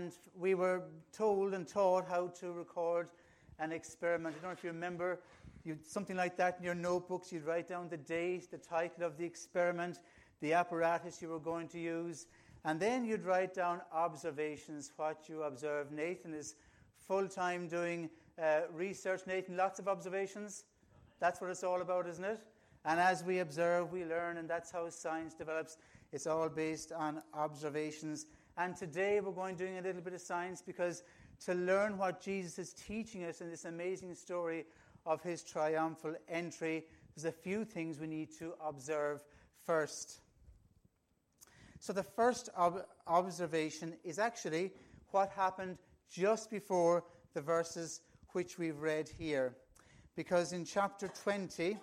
and we were told and taught how to record an experiment. I don't know if you remember, something like that in your notebooks. You'd write down the date, the title of the experiment, the apparatus you were going to use, and then you'd write down observations, what you observed. Nathan is full time doing uh, research. Nathan, lots of observations. That's what it's all about, isn't it? And as we observe, we learn, and that's how science develops. It's all based on observations. And today we're going doing a little bit of science because to learn what Jesus is teaching us in this amazing story of his triumphal entry, there's a few things we need to observe first. So, the first ob- observation is actually what happened just before the verses which we've read here. Because in chapter 20,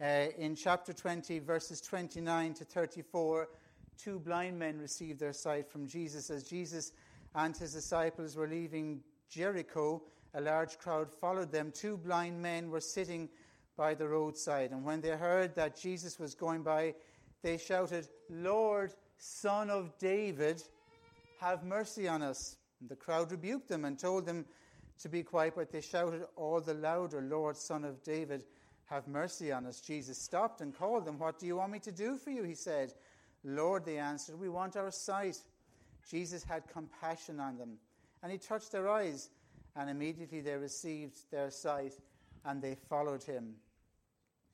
uh, in chapter 20, verses 29 to 34, two blind men received their sight from Jesus. As Jesus and his disciples were leaving Jericho, a large crowd followed them. Two blind men were sitting by the roadside. And when they heard that Jesus was going by, they shouted, Lord, Son of David, have mercy on us. And the crowd rebuked them and told them to be quiet, but they shouted all the louder, Lord, Son of David, have mercy on us. Jesus stopped and called them. What do you want me to do for you? He said. Lord, they answered, we want our sight. Jesus had compassion on them, and he touched their eyes, and immediately they received their sight, and they followed him.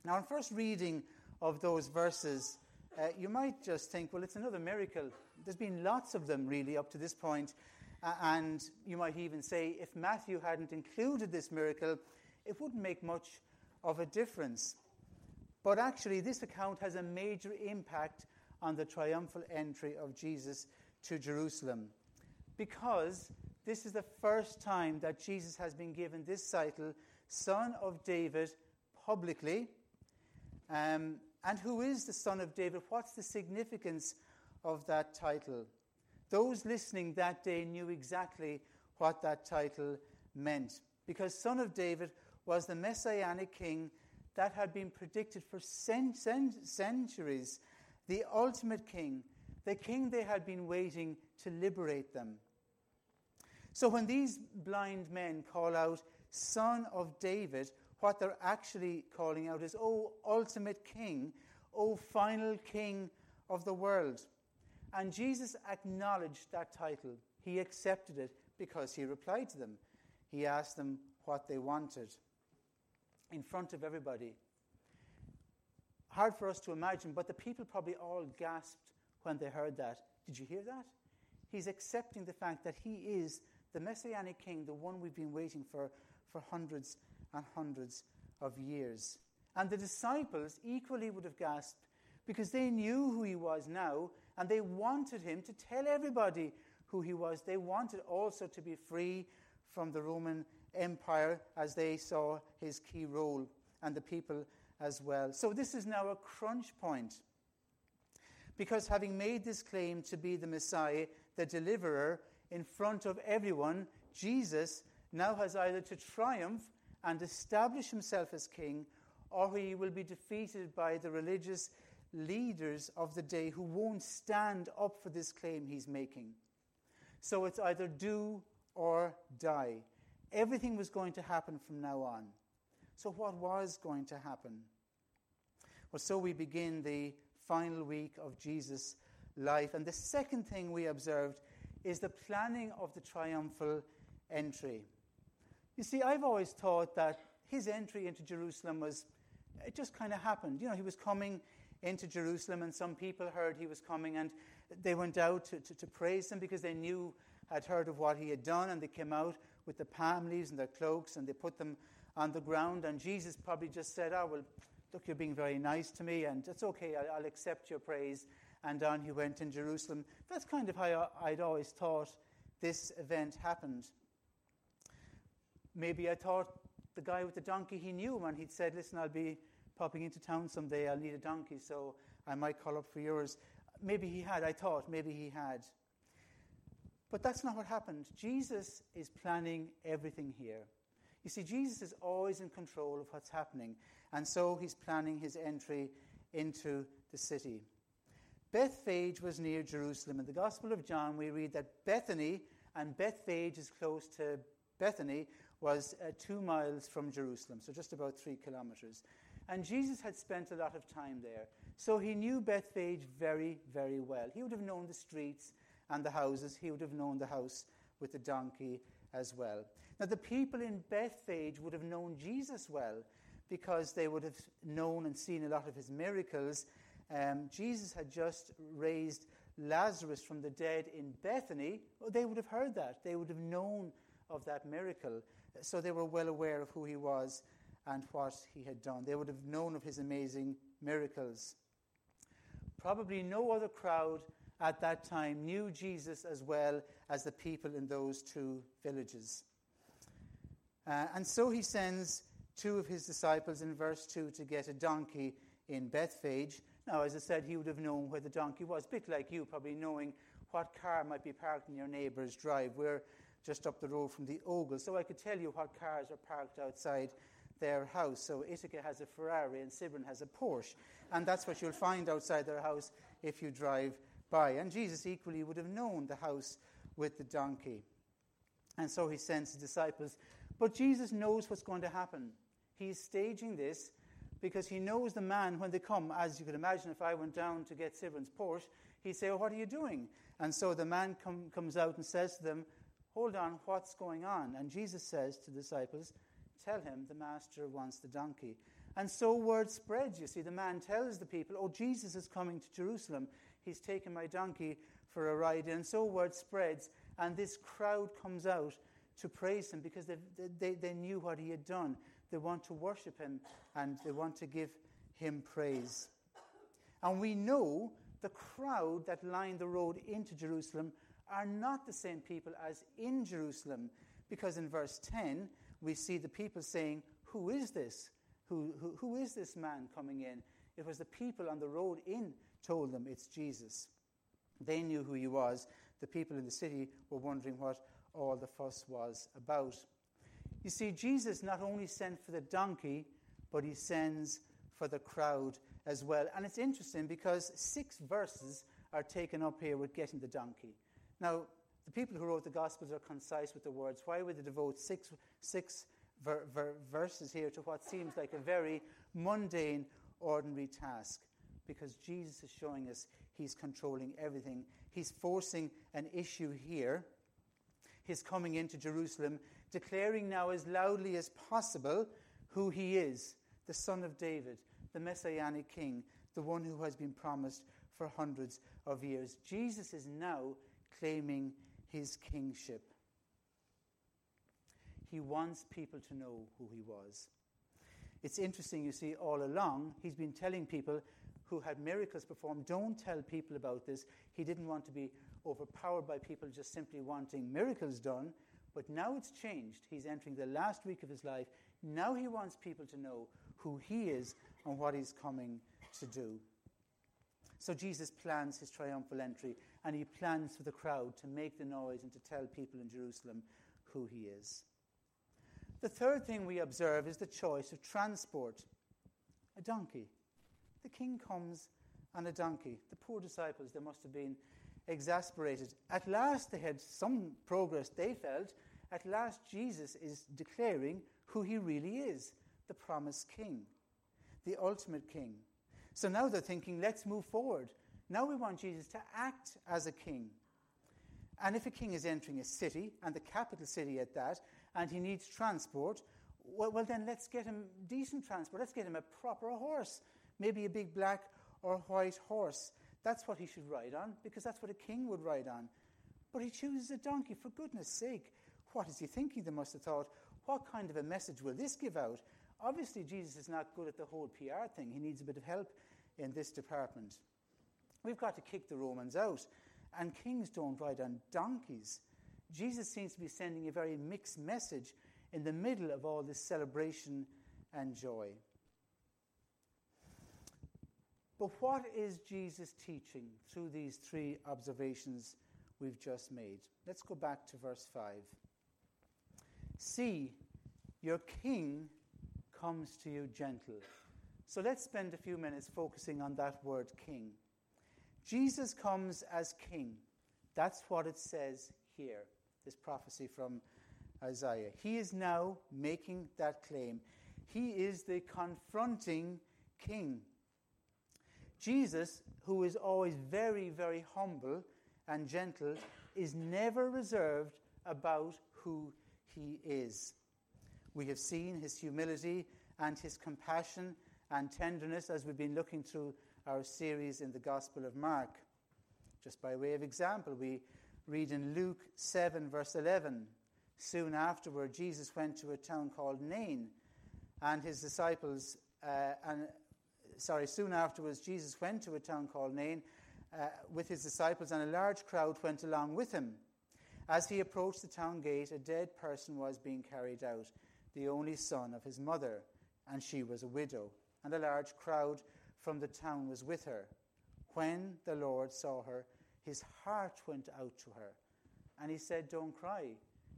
Now, on first reading of those verses, uh, you might just think, well, it's another miracle. There's been lots of them, really, up to this point. Uh, and you might even say, if Matthew hadn't included this miracle, it wouldn't make much of a difference. But actually, this account has a major impact on the triumphal entry of Jesus to Jerusalem. Because this is the first time that Jesus has been given this title, Son of David, publicly. Um, and who is the Son of David? What's the significance of that title? Those listening that day knew exactly what that title meant. Because Son of David was the messianic king that had been predicted for cent- cent- centuries, the ultimate king, the king they had been waiting to liberate them. So when these blind men call out, Son of David, what they're actually calling out is, Oh, ultimate King, oh, final King of the world. And Jesus acknowledged that title. He accepted it because he replied to them. He asked them what they wanted in front of everybody. Hard for us to imagine, but the people probably all gasped when they heard that. Did you hear that? He's accepting the fact that he is the Messianic King, the one we've been waiting for for hundreds and hundreds of years. And the disciples equally would have gasped because they knew who he was now and they wanted him to tell everybody who he was. They wanted also to be free from the Roman Empire as they saw his key role and the people as well. So this is now a crunch point. Because having made this claim to be the Messiah, the deliverer, in front of everyone, Jesus now has either to triumph and establish himself as king, or he will be defeated by the religious leaders of the day who won't stand up for this claim he's making. So it's either do or die. Everything was going to happen from now on. So, what was going to happen? Well, so we begin the final week of Jesus' life. And the second thing we observed is the planning of the triumphal entry. You see, I've always thought that his entry into Jerusalem was, it just kind of happened. You know, he was coming into Jerusalem, and some people heard he was coming, and they went out to, to, to praise him because they knew, had heard of what he had done, and they came out with the palm leaves and their cloaks, and they put them on the ground. And Jesus probably just said, Oh, well, look, you're being very nice to me, and it's okay, I'll, accept your praise. And on he went in Jerusalem. That's kind of how I'd always thought this event happened. Maybe I thought the guy with the donkey, he knew him and he'd said, Listen, I'll be popping into town someday. I'll need a donkey, so I might call up for yours. Maybe he had. I thought maybe he had. But that's not what happened. Jesus is planning everything here. You see, Jesus is always in control of what's happening, and so he's planning his entry into the city. Bethphage was near Jerusalem. In the Gospel of John, we read that Bethany, and Bethphage is close to Bethany, was uh, two miles from Jerusalem, so just about three kilometers. And Jesus had spent a lot of time there. So he knew Bethphage very, very well. He would have known the streets and the houses. He would have known the house with the donkey as well. Now, the people in Bethphage would have known Jesus well because they would have known and seen a lot of his miracles. Um, Jesus had just raised Lazarus from the dead in Bethany. Well, they would have heard that. They would have known of that miracle. So they were well aware of who he was and what he had done. They would have known of his amazing miracles. Probably no other crowd at that time knew Jesus as well as the people in those two villages. Uh, and so he sends two of his disciples in verse 2 to get a donkey in Bethphage. Now, as I said, he would have known where the donkey was, a bit like you, probably knowing what car might be parked in your neighbour's drive. We're just up the road from the Ogle, so I could tell you what cars are parked outside their house. So Ithaca has a Ferrari and Sibrin has a Porsche. And that's what you'll find outside their house if you drive by. And Jesus equally would have known the house with the donkey. And so he sends his disciples. But Jesus knows what's going to happen. He's staging this because he knows the man when they come. As you could imagine, if I went down to get Sibrin's Porsche, he'd say, oh, What are you doing? And so the man com- comes out and says to them, Hold on, what's going on? And Jesus says to the disciples, Tell him the master wants the donkey. And so word spreads. You see, the man tells the people, Oh, Jesus is coming to Jerusalem. He's taken my donkey for a ride. And so word spreads, and this crowd comes out to praise him because they, they, they knew what he had done. They want to worship him and they want to give him praise. And we know the crowd that lined the road into Jerusalem are not the same people as in Jerusalem because in verse 10 we see the people saying, Who is this? Who, who, who is this man coming in? It was the people on the road in told them it's Jesus. They knew who he was. The people in the city were wondering what all the fuss was about. You see, Jesus not only sent for the donkey, but he sends for the crowd as well. And it's interesting because six verses are taken up here with getting the donkey. Now, the people who wrote the Gospels are concise with the words. Why would they devote six, six ver, ver, verses here to what seems like a very mundane, ordinary task? Because Jesus is showing us he's controlling everything. He's forcing an issue here. He's coming into Jerusalem, declaring now as loudly as possible who he is the Son of David, the Messianic King, the one who has been promised for hundreds of years. Jesus is now claiming his kingship. He wants people to know who he was. It's interesting, you see, all along, he's been telling people who had miracles performed, don't tell people about this. He didn't want to be overpowered by people just simply wanting miracles done. But now it's changed. He's entering the last week of his life. Now he wants people to know who he is and what he's coming to do. So Jesus plans his triumphal entry and he plans for the crowd to make the noise and to tell people in Jerusalem who he is. The third thing we observe is the choice of transport a donkey. The king comes on a donkey. The poor disciples, they must have been exasperated. At last, they had some progress, they felt. At last, Jesus is declaring who he really is the promised king, the ultimate king. So now they're thinking, let's move forward. Now we want Jesus to act as a king. And if a king is entering a city, and the capital city at that, and he needs transport, well, well, then let's get him decent transport. Let's get him a proper horse, maybe a big black or white horse. That's what he should ride on, because that's what a king would ride on. But he chooses a donkey, for goodness sake. What is he thinking? They must have thought, what kind of a message will this give out? Obviously, Jesus is not good at the whole PR thing. He needs a bit of help in this department. We've got to kick the Romans out. And kings don't ride on donkeys. Jesus seems to be sending a very mixed message in the middle of all this celebration and joy. But what is Jesus teaching through these three observations we've just made? Let's go back to verse 5. See, your king comes to you gentle. So let's spend a few minutes focusing on that word king. Jesus comes as king. That's what it says here, this prophecy from Isaiah. He is now making that claim. He is the confronting king. Jesus, who is always very, very humble and gentle, is never reserved about who he is. We have seen his humility and his compassion and tenderness as we've been looking through our series in the Gospel of Mark. Just by way of example, we read in Luke 7, verse 11 Soon afterward, Jesus went to a town called Nain, and his disciples, uh, and sorry, soon afterwards, Jesus went to a town called Nain uh, with his disciples, and a large crowd went along with him. As he approached the town gate, a dead person was being carried out, the only son of his mother, and she was a widow, and a large crowd from the town was with her. When the Lord saw her, his heart went out to her, and he said, Don't cry.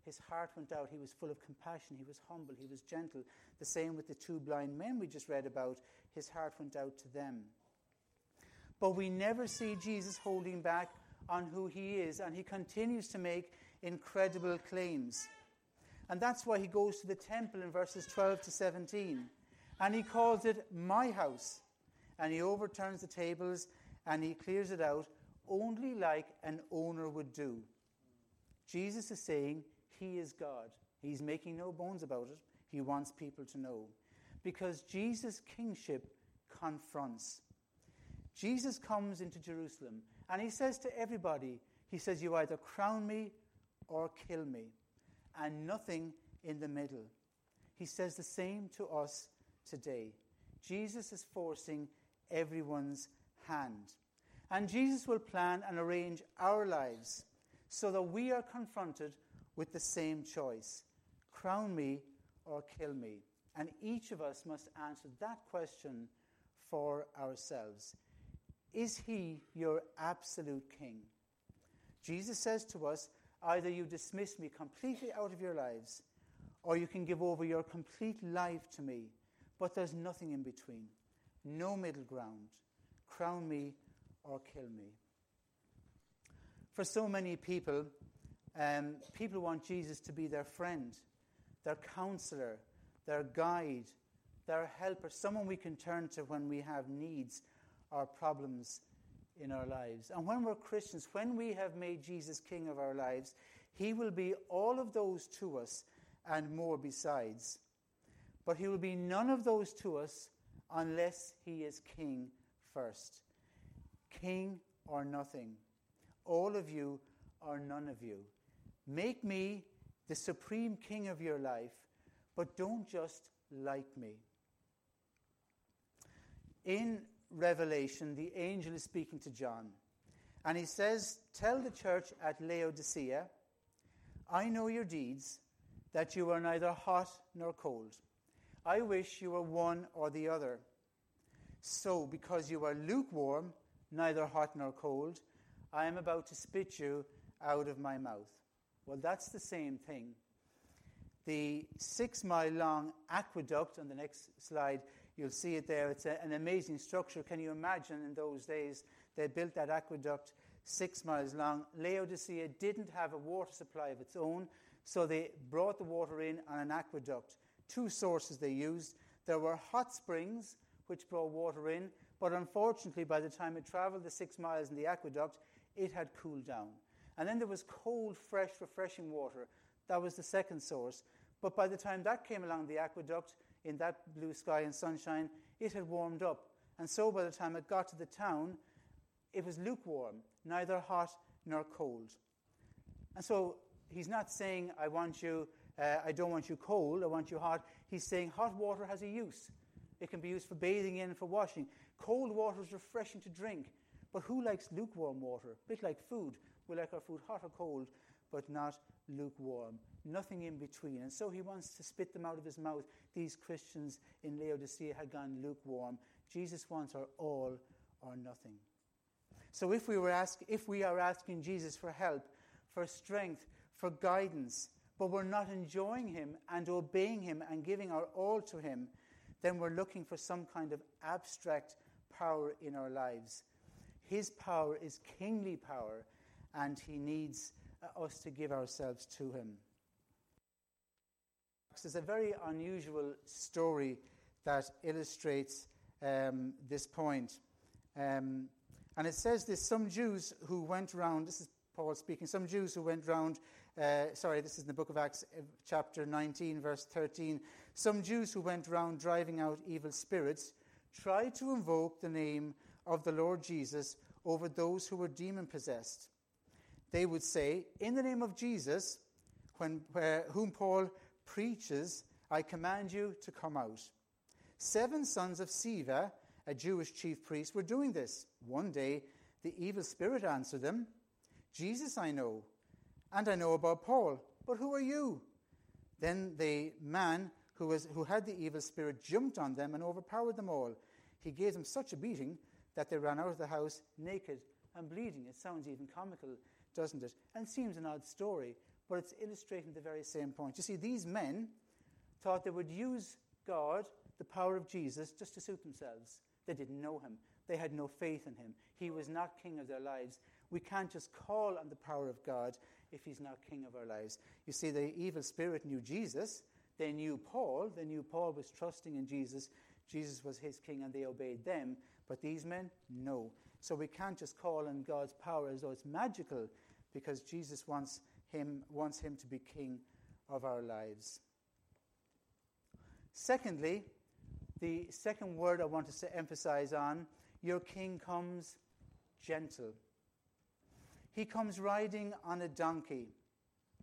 His heart went out. He was full of compassion. He was humble. He was gentle. The same with the two blind men we just read about. His heart went out to them. But we never see Jesus holding back on who he is, and he continues to make incredible claims. And that's why he goes to the temple in verses 12 to 17. And he calls it my house. And he overturns the tables and he clears it out only like an owner would do. Jesus is saying, he is God. He's making no bones about it. He wants people to know. Because Jesus' kingship confronts. Jesus comes into Jerusalem and he says to everybody, He says, You either crown me or kill me, and nothing in the middle. He says the same to us today. Jesus is forcing everyone's hand. And Jesus will plan and arrange our lives so that we are confronted with the same choice crown me or kill me. And each of us must answer that question for ourselves. Is he your absolute king? Jesus says to us either you dismiss me completely out of your lives, or you can give over your complete life to me. But there's nothing in between, no middle ground. Crown me or kill me. For so many people, um, people want Jesus to be their friend, their counselor, their guide, their helper, someone we can turn to when we have needs or problems in our lives. And when we're Christians, when we have made Jesus King of our lives, He will be all of those to us and more besides. But He will be none of those to us unless He is King first. King or nothing. All of you or none of you. Make me the supreme king of your life, but don't just like me. In Revelation, the angel is speaking to John, and he says, Tell the church at Laodicea, I know your deeds, that you are neither hot nor cold. I wish you were one or the other. So, because you are lukewarm, neither hot nor cold, I am about to spit you out of my mouth. Well, that's the same thing. The six mile long aqueduct on the next slide, you'll see it there. It's a, an amazing structure. Can you imagine in those days they built that aqueduct six miles long? Laodicea didn't have a water supply of its own, so they brought the water in on an aqueduct. Two sources they used. There were hot springs, which brought water in, but unfortunately, by the time it traveled the six miles in the aqueduct, it had cooled down. And then there was cold, fresh, refreshing water. That was the second source. But by the time that came along the aqueduct, in that blue sky and sunshine, it had warmed up. And so by the time it got to the town, it was lukewarm, neither hot nor cold. And so he's not saying, I want you, uh, I don't want you cold, I want you hot. He's saying hot water has a use. It can be used for bathing in, for washing. Cold water is refreshing to drink. But who likes lukewarm water? A bit like food. We like our food hot or cold, but not lukewarm. Nothing in between. And so he wants to spit them out of his mouth. These Christians in Laodicea had gone lukewarm. Jesus wants our all or nothing. So if we, were ask, if we are asking Jesus for help, for strength, for guidance, but we're not enjoying him and obeying him and giving our all to him, then we're looking for some kind of abstract power in our lives. His power is kingly power, and He needs uh, us to give ourselves to Him. There's a very unusual story that illustrates um, this point. Um, and it says this some Jews who went around, this is Paul speaking, some Jews who went around, uh, sorry, this is in the book of Acts, uh, chapter 19, verse 13. Some Jews who went around driving out evil spirits tried to invoke the name of the Lord Jesus over those who were demon possessed. They would say, In the name of Jesus, when, whom Paul preaches, I command you to come out. Seven sons of Sceva, a Jewish chief priest, were doing this. One day, the evil spirit answered them, Jesus I know, and I know about Paul, but who are you? Then the man who, was, who had the evil spirit jumped on them and overpowered them all. He gave them such a beating that they ran out of the house naked and bleeding. It sounds even comical, doesn't it? And seems an odd story, but it's illustrating the very same point. You see, these men thought they would use God, the power of Jesus, just to suit themselves. They didn't know him. They had no faith in him. He was not king of their lives. We can't just call on the power of God if he's not king of our lives. You see, the evil spirit knew Jesus. They knew Paul. They knew Paul was trusting in Jesus. Jesus was his king and they obeyed them. But these men, no. So we can't just call on God's power as though it's magical because Jesus wants him, wants him to be king of our lives. Secondly, the second word I want to emphasize on your king comes gentle. He comes riding on a donkey.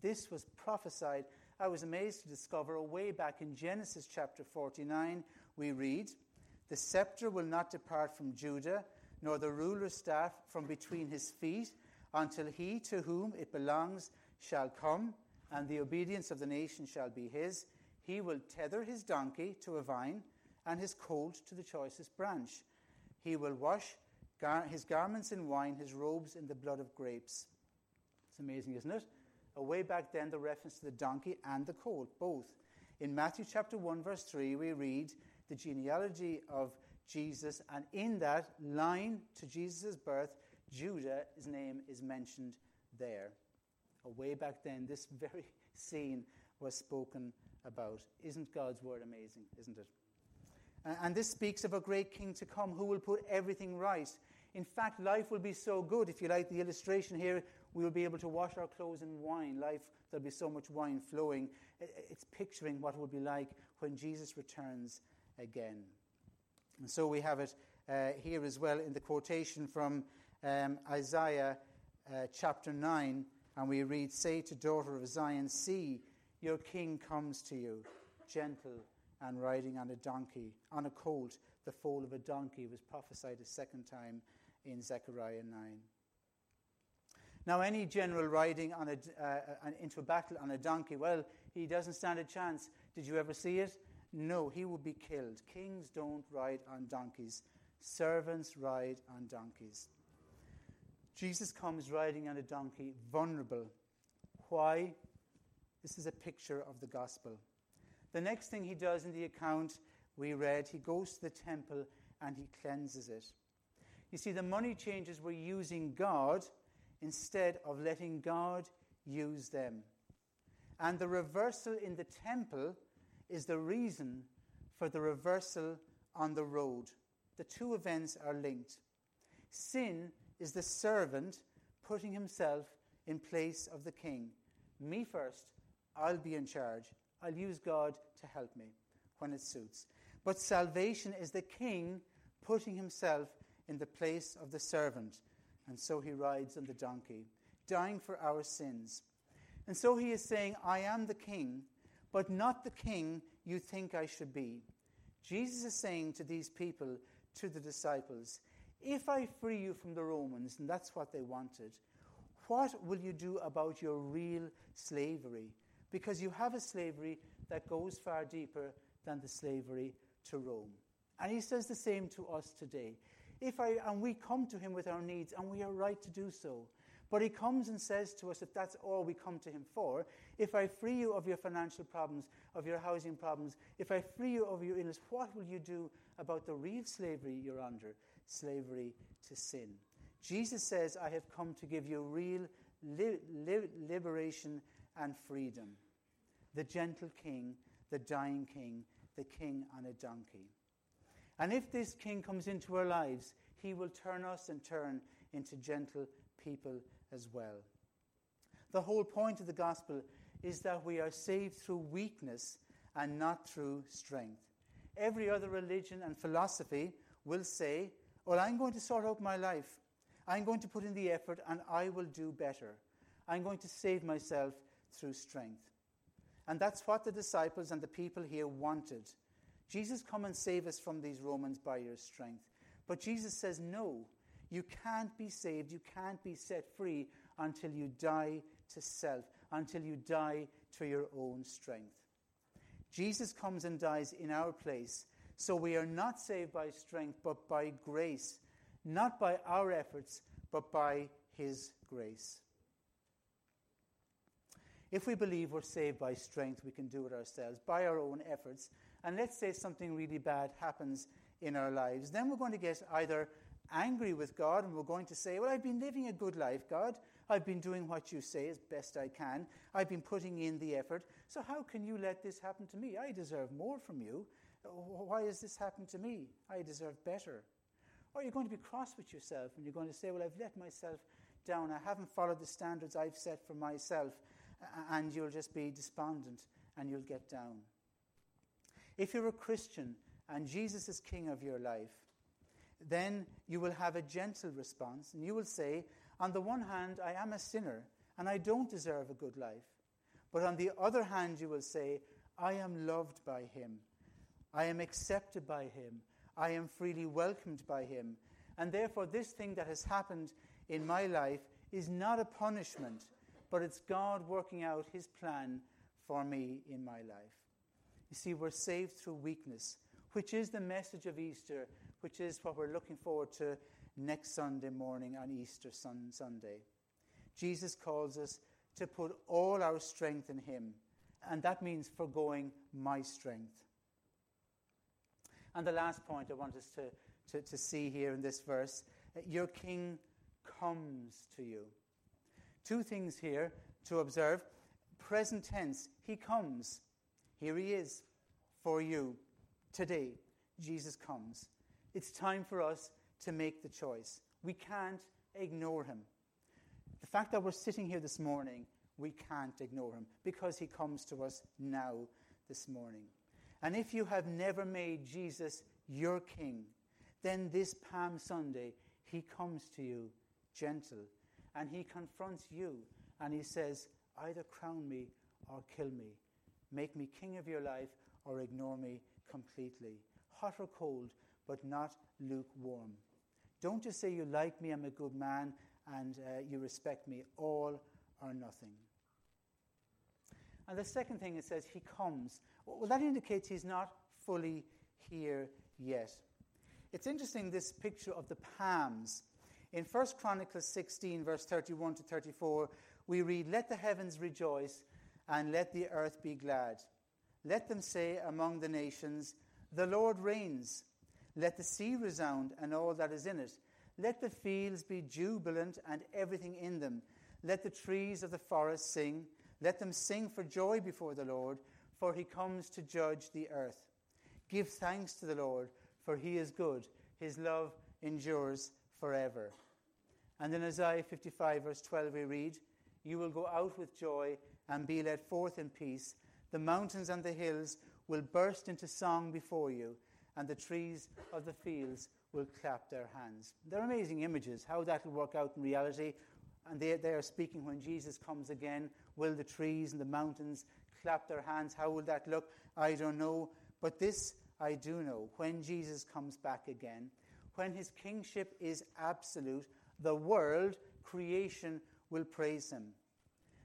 This was prophesied. I was amazed to discover way back in Genesis chapter 49, we read, The scepter will not depart from Judah, nor the ruler's staff from between his feet, until he to whom it belongs shall come, and the obedience of the nation shall be his. He will tether his donkey to a vine, and his colt to the choicest branch. He will wash gar- his garments in wine, his robes in the blood of grapes. It's amazing, isn't it? Way back then, the reference to the donkey and the colt, both. In Matthew chapter 1, verse 3, we read the genealogy of Jesus, and in that line to Jesus' birth, Judah's name is mentioned there. Way back then, this very scene was spoken about. Isn't God's word amazing? Isn't it? And this speaks of a great king to come who will put everything right. In fact, life will be so good. If you like the illustration here, we will be able to wash our clothes in wine. Life, there'll be so much wine flowing. It's picturing what it will be like when Jesus returns again. And so we have it uh, here as well in the quotation from um, Isaiah uh, chapter 9, and we read, Say to daughter of Zion, See, your king comes to you, gentle and riding on a donkey, on a colt, the foal of a donkey, was prophesied a second time in Zechariah 9. Now, any general riding on a, uh, into a battle on a donkey, well, he doesn't stand a chance. Did you ever see it? No, he would be killed. Kings don't ride on donkeys, servants ride on donkeys. Jesus comes riding on a donkey, vulnerable. Why? This is a picture of the gospel. The next thing he does in the account we read, he goes to the temple and he cleanses it. You see, the money changers were using God instead of letting God use them. And the reversal in the temple is the reason for the reversal on the road. The two events are linked. Sin is the servant putting himself in place of the king. Me first, I'll be in charge. I'll use God to help me when it suits. But salvation is the king putting himself in the place of the servant. And so he rides on the donkey, dying for our sins. And so he is saying, I am the king, but not the king you think I should be. Jesus is saying to these people, to the disciples, if I free you from the Romans, and that's what they wanted, what will you do about your real slavery? because you have a slavery that goes far deeper than the slavery to Rome. And he says the same to us today. If I, and we come to him with our needs, and we are right to do so. But he comes and says to us, if that's all we come to him for, if I free you of your financial problems, of your housing problems, if I free you of your illness, what will you do about the real slavery you're under? Slavery to sin. Jesus says, I have come to give you real li- li- liberation and freedom. The gentle king, the dying king, the king on a donkey. And if this king comes into our lives, he will turn us and turn into gentle people as well. The whole point of the gospel is that we are saved through weakness and not through strength. Every other religion and philosophy will say, Well, I'm going to sort out my life. I'm going to put in the effort and I will do better. I'm going to save myself through strength. And that's what the disciples and the people here wanted. Jesus, come and save us from these Romans by your strength. But Jesus says, No, you can't be saved, you can't be set free until you die to self, until you die to your own strength. Jesus comes and dies in our place, so we are not saved by strength, but by grace, not by our efforts, but by his grace. If we believe we're saved by strength, we can do it ourselves, by our own efforts. And let's say something really bad happens in our lives, then we're going to get either angry with God and we're going to say, Well, I've been living a good life, God. I've been doing what you say as best I can. I've been putting in the effort. So how can you let this happen to me? I deserve more from you. Why has this happened to me? I deserve better. Or you're going to be cross with yourself and you're going to say, Well, I've let myself down. I haven't followed the standards I've set for myself. And you'll just be despondent and you'll get down. If you're a Christian and Jesus is king of your life, then you will have a gentle response and you will say, On the one hand, I am a sinner and I don't deserve a good life. But on the other hand, you will say, I am loved by him. I am accepted by him. I am freely welcomed by him. And therefore, this thing that has happened in my life is not a punishment, but it's God working out his plan for me in my life. You see, we're saved through weakness, which is the message of Easter, which is what we're looking forward to next Sunday morning on Easter sun- Sunday. Jesus calls us to put all our strength in Him, and that means foregoing my strength. And the last point I want us to, to, to see here in this verse your King comes to you. Two things here to observe. Present tense, He comes. Here He is for you today. Jesus comes. It's time for us to make the choice. We can't ignore Him. The fact that we're sitting here this morning, we can't ignore Him because He comes to us now this morning. And if you have never made Jesus your King, then this Palm Sunday, He comes to you gentle and He confronts you and He says, either crown me or kill me. Make me king of your life or ignore me completely. Hot or cold, but not lukewarm. Don't just say you like me, I'm a good man, and uh, you respect me, all or nothing. And the second thing it says, he comes. Well, that indicates he's not fully here yet. It's interesting, this picture of the palms. In 1 Chronicles 16, verse 31 to 34, we read, Let the heavens rejoice and let the earth be glad. Let them say among the nations, The Lord reigns. Let the sea resound and all that is in it. Let the fields be jubilant and everything in them. Let the trees of the forest sing. Let them sing for joy before the Lord, for he comes to judge the earth. Give thanks to the Lord, for he is good. His love endures forever. And in Isaiah 55, verse 12, we read, You will go out with joy and be led forth in peace. The mountains and the hills will burst into song before you, and the trees of the fields will clap their hands. They're amazing images. How that will work out in reality, and they, they are speaking when Jesus comes again. Will the trees and the mountains clap their hands? How will that look? I don't know. But this I do know. When Jesus comes back again, when his kingship is absolute, the world, creation, will praise him.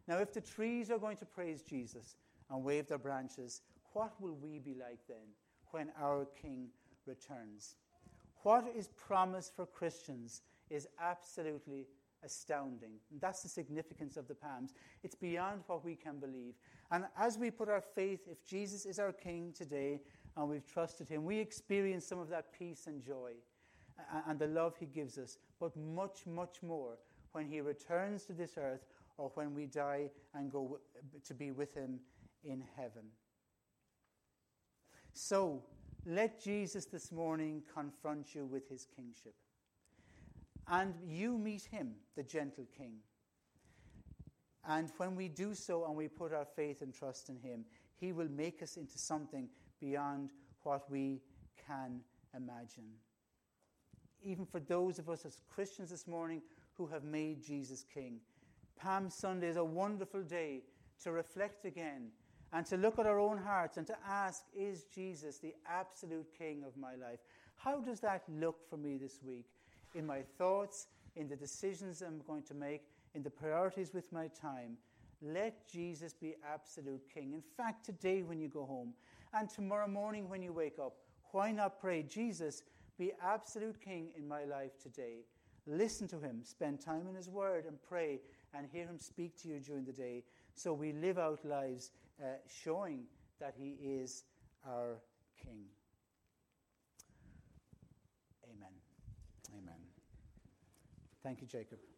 Now, if the trees are going to praise Jesus and wave their branches, what will we be like then when our King returns? What is promised for Christians is absolutely astounding. And that's the significance of the Palms. It's beyond what we can believe. And as we put our faith, if Jesus is our King today and we've trusted Him, we experience some of that peace and joy. and the love he gives us, but much, much more when he returns to this earth or when we die and go to be with him in heaven. So, let Jesus this morning confront you with his kingship. And you meet him, the gentle king. And when we do so and we put our faith and trust in him, he will make us into something beyond what we can imagine. Even for those of us as Christians this morning who have made Jesus king, Palm Sunday is a wonderful day to reflect again and to look at our own hearts and to ask, is Jesus the absolute king of my life? How does that look for me this week in my thoughts, in the decisions I'm going to make, in the priorities with my time? Let Jesus be absolute king. In fact, today when you go home and tomorrow morning when you wake up, why not pray, Jesus, be absolute king in my life today? Listen to him, spend time in his word, and pray and hear him speak to you during the day so we live out lives uh, showing that he is our king. Thank you, Jacob.